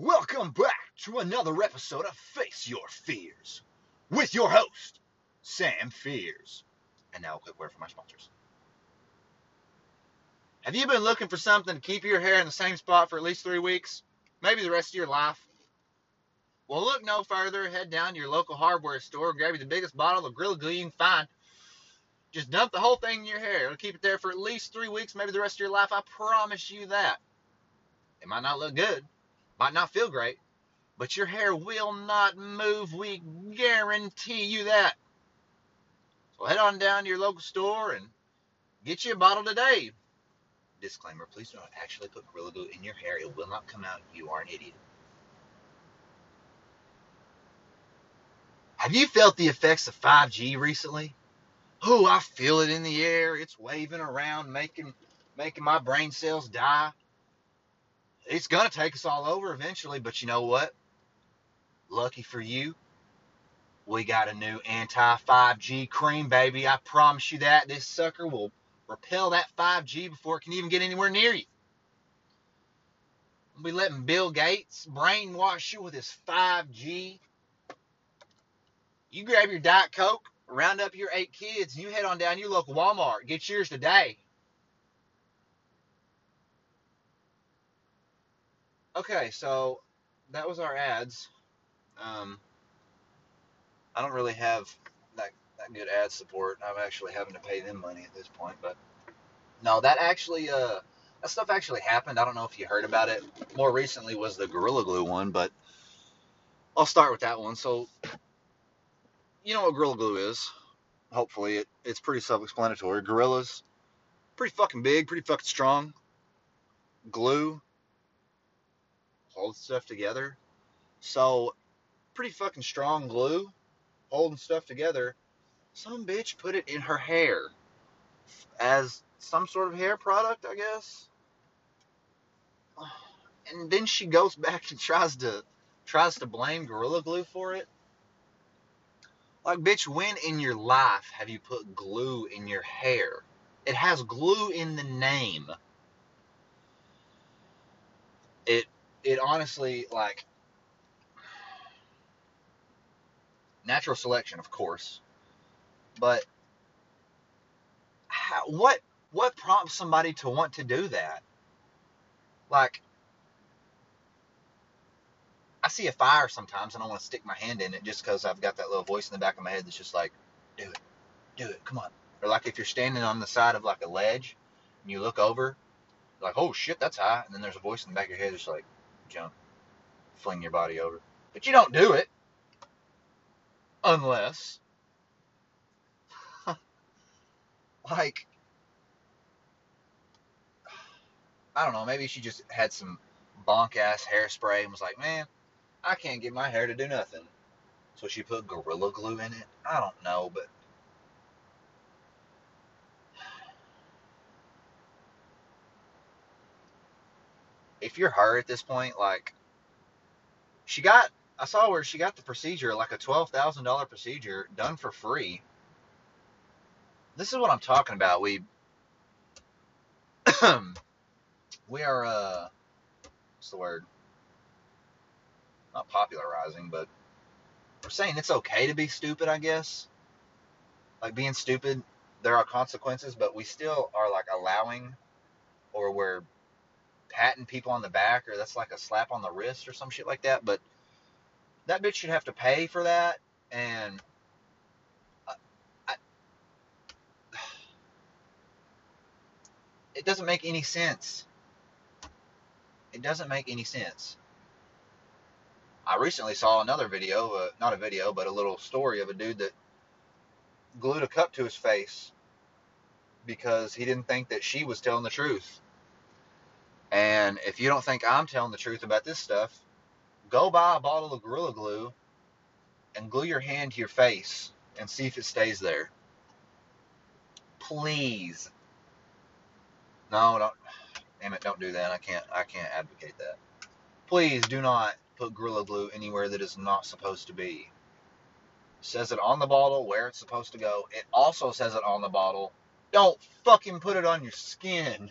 Welcome back to another episode of Face Your Fears with your host, Sam Fears. And now a quick word from my sponsors. Have you been looking for something to keep your hair in the same spot for at least three weeks? Maybe the rest of your life? Well, look no further. Head down to your local hardware store, grab you the biggest bottle of Gorilla Glue you can find. Just dump the whole thing in your hair. It'll keep it there for at least three weeks, maybe the rest of your life. I promise you that. It might not look good, might not feel great, but your hair will not move. We guarantee you that. So head on down to your local store and get you a bottle today. Disclaimer, please do not actually put Gorilla Glue in your hair. It will not come out. You are an idiot. Have you felt the effects of 5G recently? Oh, I feel it in the air. It's waving around, making making my brain cells die. It's gonna take us all over eventually, but you know what? Lucky for you, we got a new anti 5G cream, baby. I promise you that. This sucker will repel that 5G before it can even get anywhere near you. We'll be letting Bill Gates brainwash you with his 5G. You grab your Diet Coke, round up your eight kids, and you head on down to your local Walmart. Get yours today. Okay, so that was our ads. Um, I don't really have that, that good ad support. I'm actually having to pay them money at this point, but no, that actually, uh, that stuff actually happened. I don't know if you heard about it. More recently was the Gorilla Glue one, but I'll start with that one. So, you know what Gorilla Glue is. Hopefully, it, it's pretty self-explanatory. Gorillas, pretty fucking big, pretty fucking strong. Glue holds stuff together. So, pretty fucking strong glue holding stuff together. Some bitch put it in her hair as some sort of hair product, I guess. And then she goes back and tries to tries to blame Gorilla Glue for it. Like, bitch, when in your life have you put glue in your hair? It has glue in the name. It it honestly like natural selection, of course, but how, what what prompts somebody to want to do that? Like, I see a fire sometimes and I want to stick my hand in it just because I've got that little voice in the back of my head that's just like, do it, do it, come on. Or like if you're standing on the side of like a ledge and you look over, like, oh shit, that's high. And then there's a voice in the back of your head that's like, jump, fling your body over. But you don't do it unless, like, I don't know, maybe she just had some bonk ass hairspray and was like, man, I can't get my hair to do nothing. So she put Gorilla Glue in it. I don't know, but if you're her at this point, like, she got, I saw where she got the procedure, like a $12,000 procedure done for free. This is what I'm talking about. We, we are, uh, what's the word? Not popularizing, but we're saying it's okay to be stupid, I guess. Like being stupid, there are consequences, but we still are like allowing or we're patting people on the back or that's like a slap on the wrist or some shit like that. But that bitch should have to pay for that. And I, I, it doesn't make any sense. It doesn't make any sense. I recently saw another video, uh, not a video, but a little story of a dude that glued a cup to his face because he didn't think that she was telling the truth. And if you don't think I'm telling the truth about this stuff, go buy a bottle of Gorilla Glue and glue your hand to your face and see if it stays there. Please. No, don't. Damn it, don't do that. I can't. I can't advocate that. Please do not put Gorilla Glue anywhere that is not supposed to be. It says it on the bottle where it's supposed to go. It also says it on the bottle. Don't fucking put it on your skin.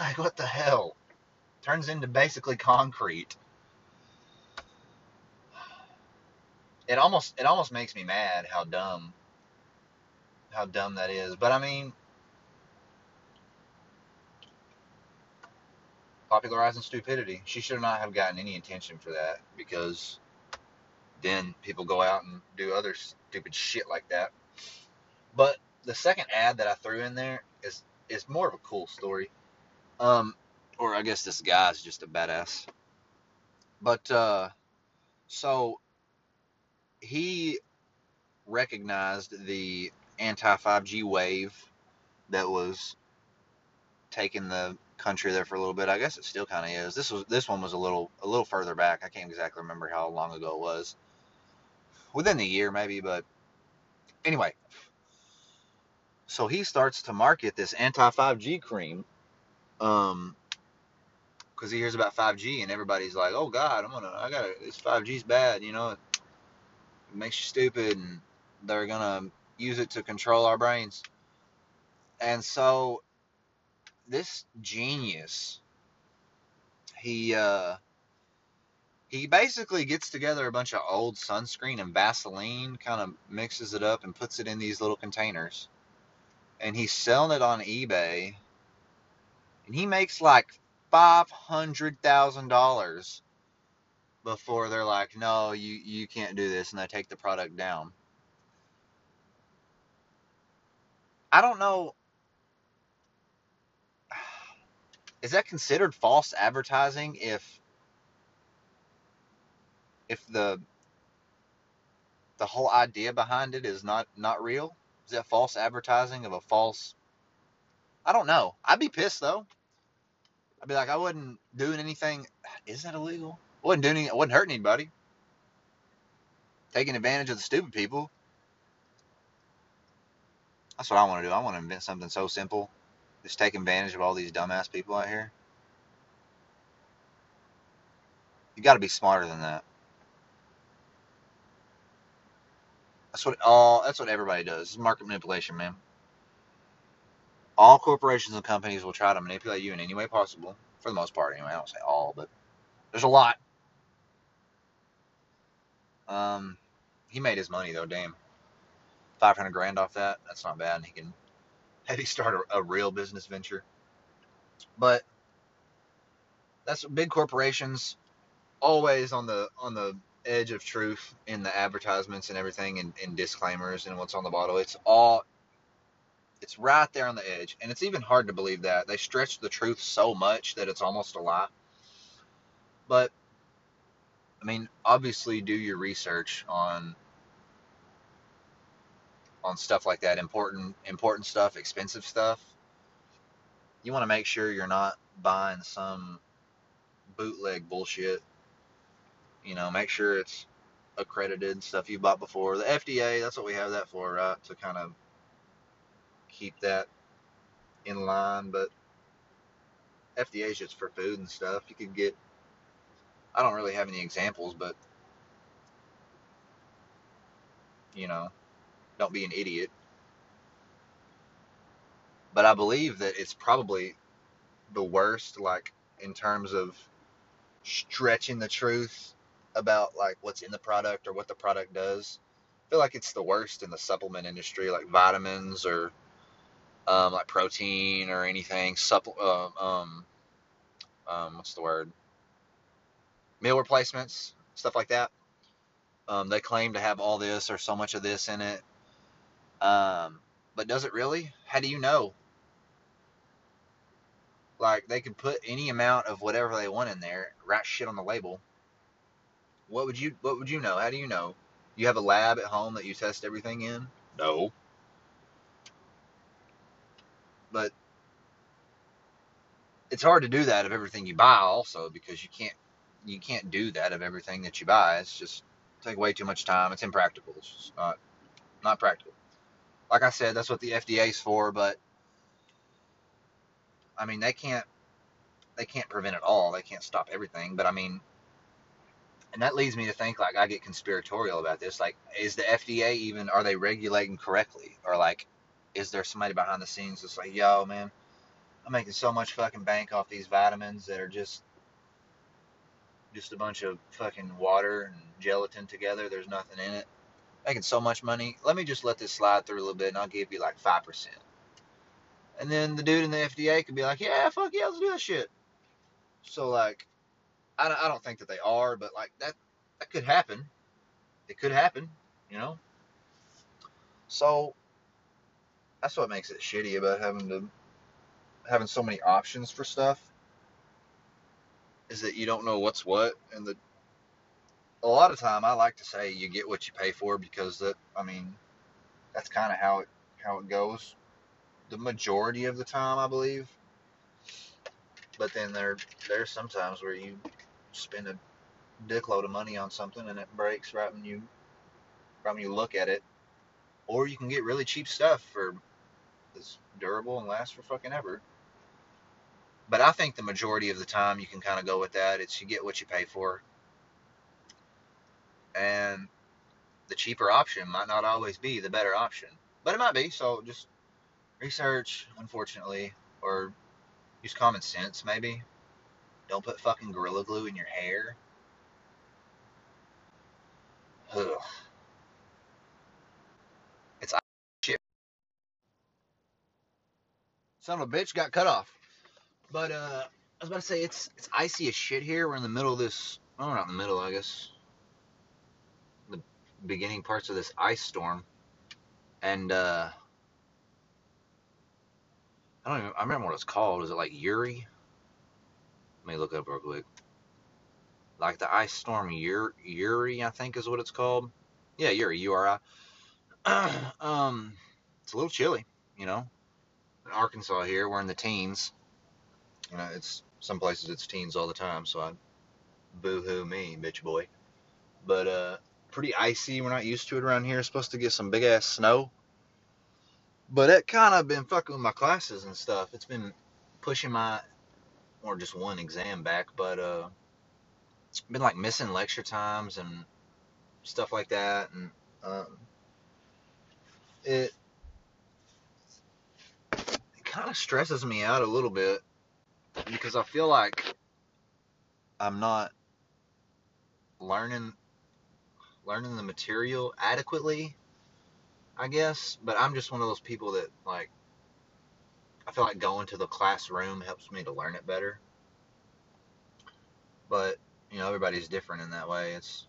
Like, what the hell? Turns into basically concrete. It almost it almost makes me mad how dumb how dumb that is. But I mean popularizing stupidity. She should not have gotten any attention for that because then people go out and do other stupid shit like that. But the second ad that I threw in there is is more of a cool story. Um, or I guess this guy's just a badass. But uh, so he recognized the anti 5G wave that was taking the country there for a little bit. I guess it still kind of is. This was this one was a little a little further back. I can't exactly remember how long ago it was. Within the year maybe, but anyway. So he starts to market this anti 5G cream um because he hears about 5G and everybody's like, "Oh God, I'm gonna, I gotta, this 5G's bad," you know, it makes you stupid, and they're gonna use it to control our brains. And so this genius, he uh, he basically gets together a bunch of old sunscreen and Vaseline, kind of mixes it up and puts it in these little containers, and he's selling it on eBay, and he makes like five hundred thousand dollars before they're like, no, you you can't do this, and they take the product down. I don't know. Is that considered false advertising if if the the whole idea behind it is not not real? Is that false advertising of a false? I don't know. I'd be pissed though. I'd be like, I wasn't doing anything. Is that illegal? I wasn't doing. I wasn't hurting anybody. Taking advantage of the stupid people. That's what I want to do. I want to invent something so simple. Just take advantage of all these dumbass people out here. You got to be smarter than that. That's what all. That's what everybody does. It's market manipulation, man. All corporations and companies will try to manipulate you in any way possible. For the most part, anyway. I don't say all, but there's a lot. Um, he made his money though. Damn, five hundred grand off that. That's not bad. He can maybe start a, a real business venture. But that's big corporations always on the on the edge of truth in the advertisements and everything and, and disclaimers and what's on the bottle. It's all it's right there on the edge. And it's even hard to believe that. They stretch the truth so much that it's almost a lie. But I mean, obviously do your research on on stuff like that, important important stuff, expensive stuff. You want to make sure you're not buying some bootleg bullshit. You know, make sure it's accredited stuff you bought before. The FDA, that's what we have that for, right? To kind of keep that in line, but FDA is just for food and stuff. You could get I don't really have any examples, but you know, don't be an idiot. But I believe that it's probably the worst, like in terms of stretching the truth about like what's in the product or what the product does. I feel like it's the worst in the supplement industry, like vitamins or um, like protein or anything. Supple, uh, um, um, what's the word? Meal replacements, stuff like that. Um, they claim to have all this or so much of this in it. Um, but does it really? How do you know? Like they could put any amount of whatever they want in there, write shit on the label. What would you what would you know? How do you know? You have a lab at home that you test everything in? No. But it's hard to do that of everything you buy also because you can't you can't do that of everything that you buy. It's just take way too much time. It's impractical. It's just not not practical. Like I said, that's what the FDA is for, but I mean they can't they can't prevent it all. They can't stop everything. But I mean and that leads me to think like I get conspiratorial about this. Like, is the FDA even are they regulating correctly? Or like is there somebody behind the scenes that's like, yo, man, I'm making so much fucking bank off these vitamins that are just just a bunch of fucking water and gelatin together. There's nothing in it. Making so much money. Let me just let this slide through a little bit, and I'll give you like five percent. And then the dude in the FDA could be like, "Yeah, fuck yeah, let's do that shit." So like, I don't, I don't think that they are, but like that that could happen. It could happen, you know. So that's what makes it shitty about having to having so many options for stuff is that you don't know what's what and the a lot of time I like to say you get what you pay for because that I mean that's kind of how it how it goes the majority of the time I believe. But then there there's sometimes where you spend a dickload of money on something and it breaks right when you right when you look at it. Or you can get really cheap stuff for that's durable and lasts for fucking ever but I think the majority of the time you can kind of go with that. It's you get what you pay for. And the cheaper option might not always be the better option, but it might be. So just research, unfortunately, or use common sense maybe. Don't put fucking Gorilla Glue in your hair. Ugh. It's shit. Son of a bitch got cut off. But uh, I was about to say it's it's icy as shit here. We're in the middle of this. Oh, not in the middle, I guess. The beginning parts of this ice storm, and uh, I don't even. I remember what it's called. Is it like Uri? Let me look up real quick. Like the ice storm Uri, Uri I think is what it's called. Yeah, Uri, U R I. um, it's a little chilly, you know. In Arkansas here, we're in the teens you know, it's some places it's teens all the time, so I boo-hoo me, bitch boy. But uh, pretty icy. We're not used to it around here. supposed to get some big ass snow. But it kind of been fucking with my classes and stuff. It's been pushing my, or just one exam back, but uh, it's been like missing lecture times and stuff like that, and um, it kind of stresses me out a little bit because I feel like I'm not learning learning the material adequately, I guess. But I'm just one of those people that like I feel like going to the classroom helps me to learn it better. But you know, everybody's different in that way. It's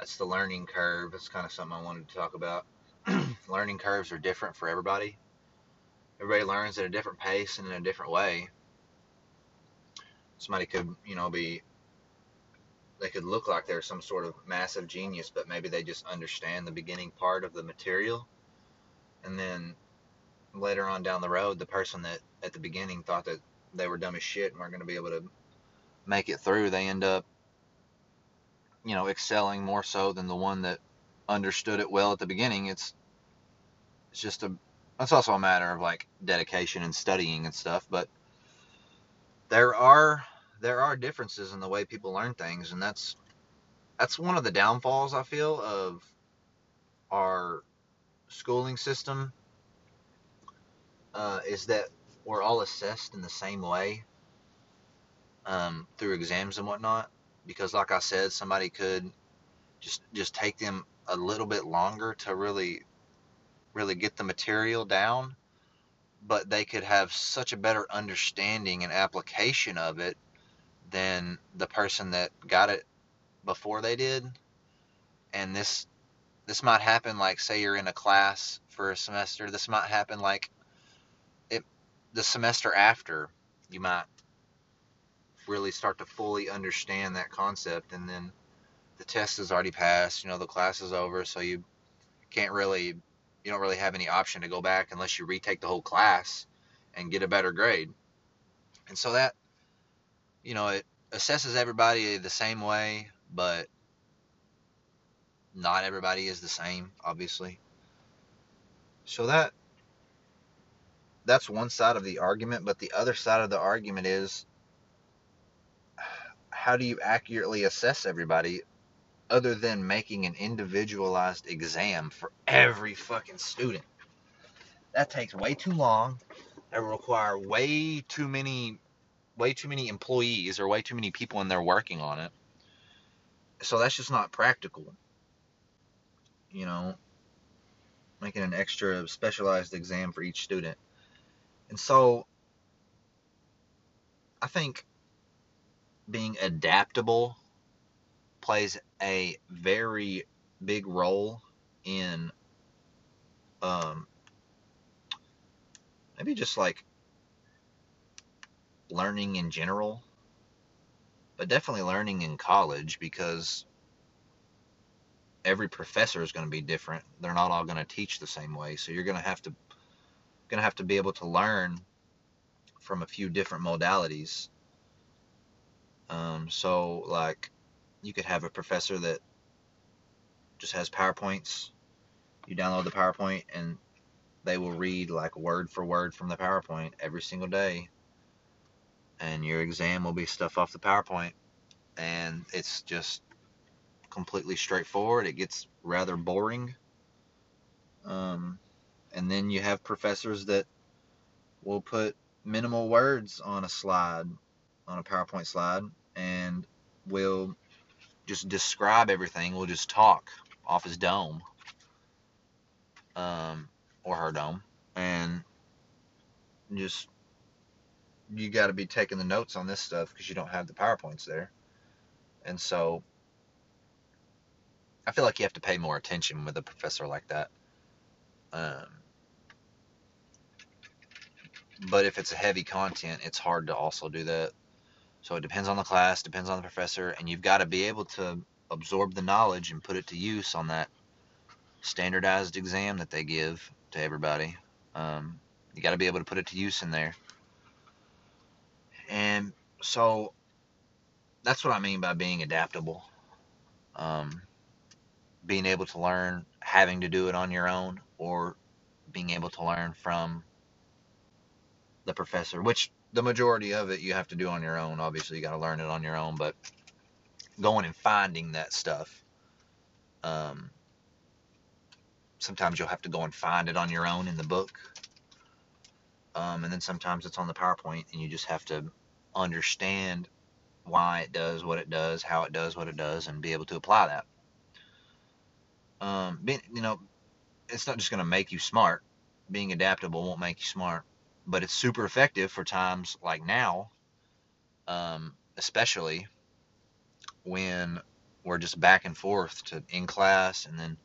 that's the learning curve. It's kind of something I wanted to talk about. learning curves are different for everybody. Everybody learns at a different pace and in a different way somebody could, you know, be they could look like they're some sort of massive genius, but maybe they just understand the beginning part of the material. And then later on down the road, the person that at the beginning thought that they were dumb as shit and weren't going to be able to make it through, they end up, you know, excelling more so than the one that understood it well at the beginning. It's it's just a that's also a matter of like dedication and studying and stuff, but there are there are differences in the way people learn things, and that's that's one of the downfalls I feel of our schooling system uh, is that we're all assessed in the same way um, through exams and whatnot. Because, like I said, somebody could just just take them a little bit longer to really really get the material down, but they could have such a better understanding and application of it than the person that got it before they did. And this this might happen like say you're in a class for a semester. This might happen like it the semester after you might really start to fully understand that concept and then the test is already passed, you know, the class is over, so you can't really you don't really have any option to go back unless you retake the whole class and get a better grade. And so that you know, it assesses everybody the same way, but not everybody is the same, obviously. So that that's one side of the argument, but the other side of the argument is how do you accurately assess everybody other than making an individualized exam for every fucking student? That takes way too long. That require way too many way too many employees or way too many people in there working on it. so that's just not practical. You know, making an extra specialized exam for each student. And so I think being adaptable plays a very big role in um, maybe just like learning in general, but definitely learning in college because every professor is going to be different. They're not all going to teach the same way, so you're going to have to going to have to be able to learn from a few different modalities. Um, so like you could have a professor that just has PowerPoints. You download the PowerPoint and they will read like word for word from the PowerPoint every single day. And your exam will be stuff off the PowerPoint. And it's just completely straightforward. It gets rather boring. Um, and then you have professors that will put minimal words on a slide, on a PowerPoint slide, and will just describe everything. We'll just talk off his dome um, or her dome, and just you got to be taking the notes on this stuff because you don't have the powerpoints there, and so I feel like you have to pay more attention with a professor like that. Um, but if it's a heavy content, it's hard to also do that. So it depends on the class, depends on the professor, and you've got to be able to absorb the knowledge and put it to use on that standardized exam that they give to everybody. Um, you got to be able to put it to use in there. And so that's what I mean by being adaptable. Um, being able to learn, having to do it on your own, or being able to learn from the professor, which the majority of it you have to do on your own. Obviously, you got to learn it on your own, but going and finding that stuff. Um, sometimes you'll have to go and find it on your own in the book. Um, and then sometimes it's on the PowerPoint, and you just have to understand why it does what it does, how it does what it does, and be able to apply that. Um, being, you know, it's not just going to make you smart. Being adaptable won't make you smart, but it's super effective for times like now, um, especially when we're just back and forth to in class and then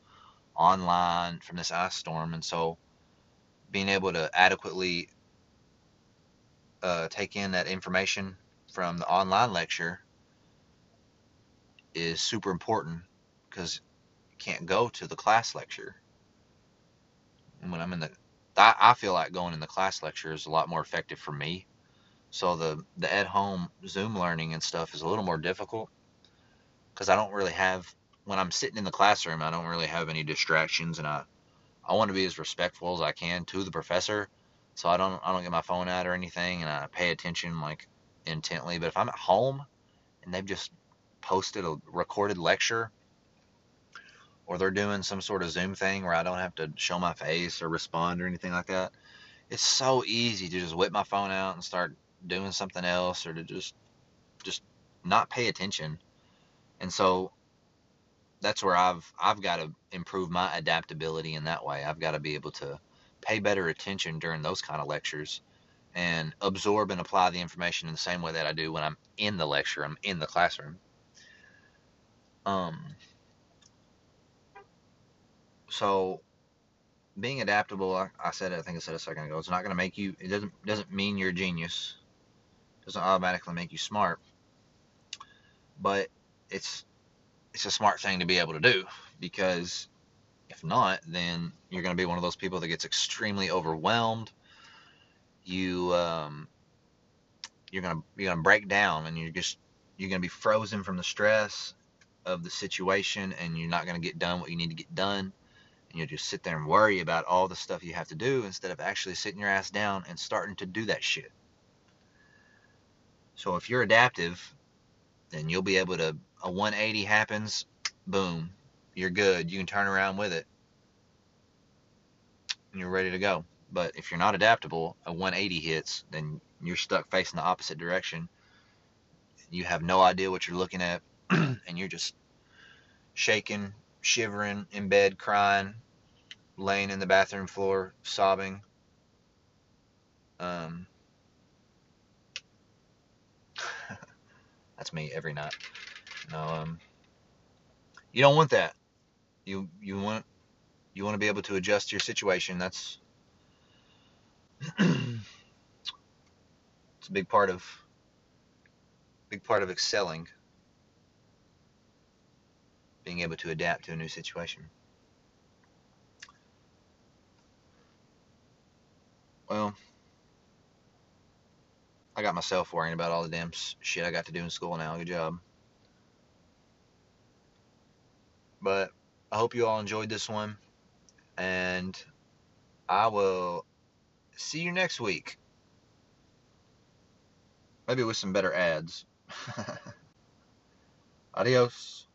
online from this ice storm. And so being able to adequately uh, take in that information from the online lecture is super important because you can't go to the class lecture. And when I'm in the, I, I feel like going in the class lecture is a lot more effective for me. So the the at home Zoom learning and stuff is a little more difficult because I don't really have when I'm sitting in the classroom, I don't really have any distractions, and I I want to be as respectful as I can to the professor, so I don't I don't get my phone out or anything, and I pay attention like intently. But if I'm at home and they've just posted a recorded lecture, or they're doing some sort of Zoom thing where I don't have to show my face or respond or anything like that, it's so easy to just whip my phone out and start doing something else, or to just just not pay attention. And so that's where I've I've got to improve my adaptability in that way. I've got to be able to pay better attention during those kind of lectures and absorb and apply the information in the same way that I do when I'm in the lecture, I'm in the classroom. Um so being adaptable, I, I said it, I think I said a second ago, it's not going to make you it doesn't doesn't mean you're a genius. It doesn't automatically make you smart. But it's it's a smart thing to be able to do because if not, then you're going to be one of those people that gets extremely overwhelmed. You um, you're gonna you're gonna break down, and you're just you're gonna be frozen from the stress of the situation, and you're not gonna get done what you need to get done. You'll just sit there and worry about all the stuff you have to do instead of actually sitting your ass down and starting to do that shit. So if you're adaptive, then you'll be able to a 180 happens, boom, you're good. You can turn around with it. And you're ready to go. But if you're not adaptable, a 180 hits, then you're stuck facing the opposite direction. You have no idea what you're looking at, and you're just shaking, shivering in bed, crying, laying in the bathroom floor, sobbing. Um, that's me every night. No, um, you don't want that. You you want you want to be able to adjust your situation. That's it's a big part of big part of excelling. Being able to adapt to a new situation. Well, I got myself worrying about all the damn shit I got to do in school now. Good job. But I hope you all enjoyed this one. And I will see you next week. Maybe with some better ads. Adios.